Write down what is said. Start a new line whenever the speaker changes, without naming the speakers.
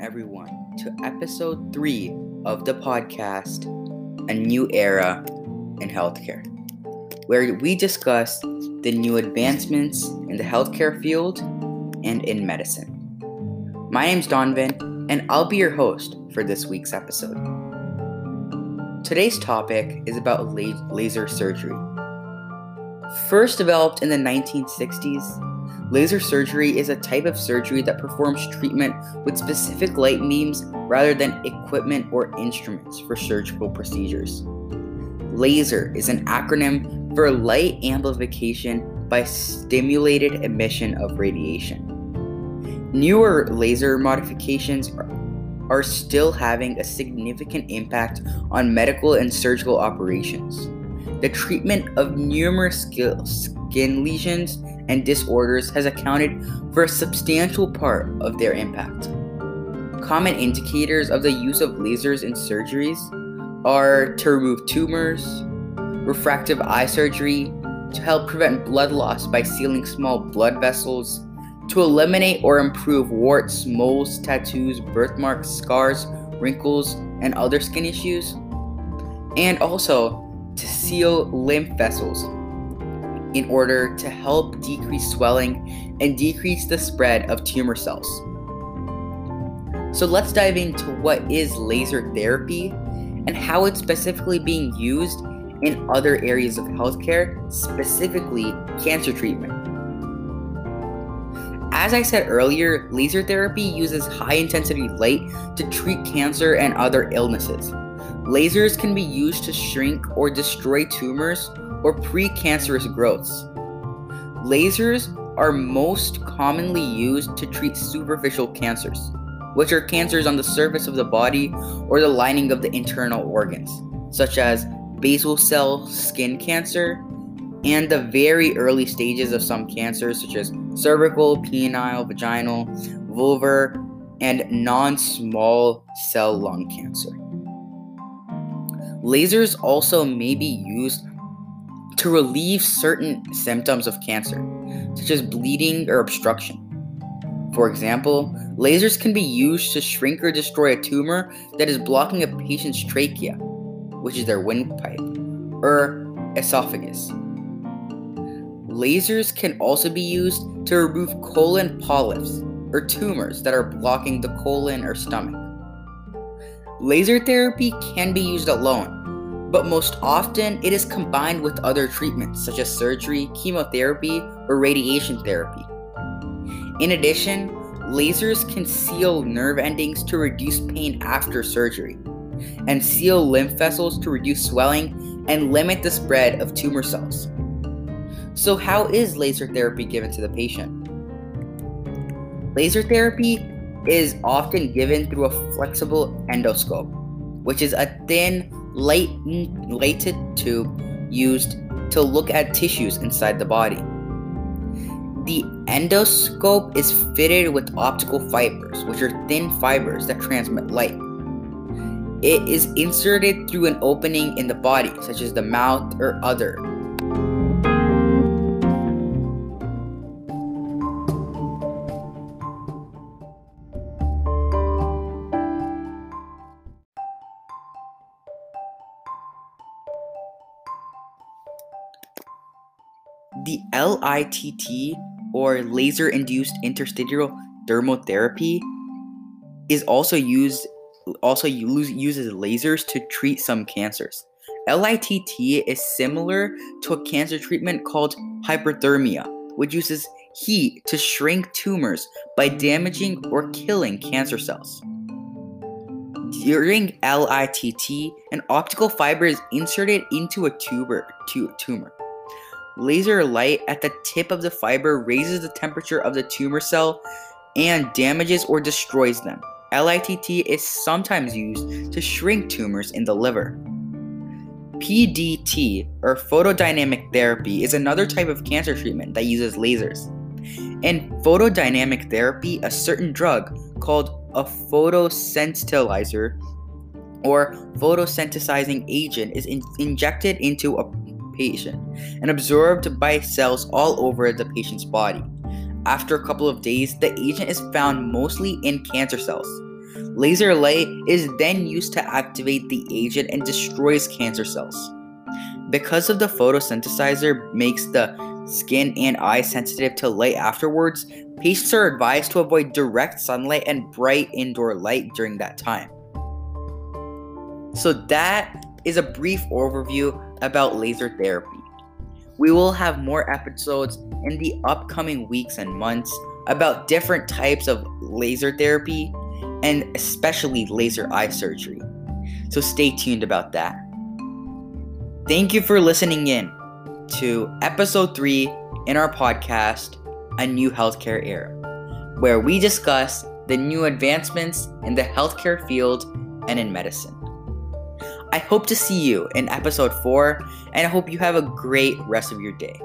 everyone, to episode three of the podcast, A New Era in Healthcare, where we discuss the new advancements in the healthcare field and in medicine. My name's Donovan, and I'll be your host for this week's episode. Today's topic is about laser surgery. First developed in the 1960s, Laser surgery is a type of surgery that performs treatment with specific light beams rather than equipment or instruments for surgical procedures. LASER is an acronym for light amplification by stimulated emission of radiation. Newer laser modifications are, still having a significant impact on medical and surgical operations. The treatment of numerous skin lesions and disorders has accounted for a substantial part of their impact. Common indicators of the use of lasers in surgeries are to remove tumors, refractive eye surgery, to help prevent blood loss by sealing small blood vessels, to eliminate or improve warts, moles, tattoos, birthmarks, scars, wrinkles, and other skin issues, and also to seal lymph vessels in order to help decrease swelling and decrease the spread of tumor cells. So let's dive into what is laser therapy and how it's specifically being used in other areas of healthcare, specifically cancer treatment. As I said earlier, laser therapy uses high intensity light to treat cancer and other illnesses. Lasers can be used to shrink or destroy tumors or precancerous growths. Lasers are most commonly used to treat superficial cancers, which are cancers on the surface of the body or the lining of the internal organs, such as basal cell skin cancer and the very early stages of some cancers, such as cervical, penile, vaginal, vulvar, and non small cell lung cancer. Lasers also may be used to relieve certain symptoms of cancer, such as bleeding or obstruction. For example, lasers can be used to shrink or destroy a tumor that is blocking a patient's trachea, which is their windpipe, or esophagus. Lasers can also be used to remove colon polyps or tumors that are blocking the colon or stomach. Laser therapy can be used alone, but most often it is combined with other treatments such as surgery, chemotherapy, or radiation therapy. In addition, lasers can seal nerve endings to reduce pain after surgery, and seal lymph vessels to reduce swelling and limit the spread of tumor cells. So, how is laser therapy given to the patient? Laser therapy is often given through a flexible endoscope, which is a thin lighted tube used to look at tissues inside the body. The endoscope is fitted with optical fibers, which are thin fibers that transmit light. It is inserted through an opening in the body, such as the mouth or other The LITT, or laser induced interstitial thermotherapy, is also used also uses lasers to treat some cancers. LITT is similar to a cancer treatment called hyperthermia, which uses heat to shrink tumors by damaging or killing cancer cells. During LITT, an optical fiber is inserted into a tuber, tu- tumor. Laser light at the tip of the fiber raises the temperature of the tumor cell and damages or destroys them. LITT is sometimes used to shrink tumors in the liver. PDT, or photodynamic therapy, is another type of cancer treatment that uses lasers. In photodynamic therapy, a certain drug called a photosensitizer or photosensitizing agent is in- injected into a patient and absorbed by cells all over the patient's body. After a couple of days, the agent is found mostly in cancer cells. Laser light is then used to activate the agent and destroys cancer cells. Because of the photosynthesizer makes the skin and eye sensitive to light afterwards, patients are advised to avoid direct sunlight and bright indoor light during that time. So that is a brief overview about laser therapy. We will have more episodes in the upcoming weeks and months about different types of laser therapy and especially laser eye surgery. So stay tuned about that. Thank you for listening in to episode 3 in our podcast, A New Healthcare Era, where we discuss the new advancements in the healthcare field and in medicine. I hope to see you in episode 4, and I hope you have a great rest of your day.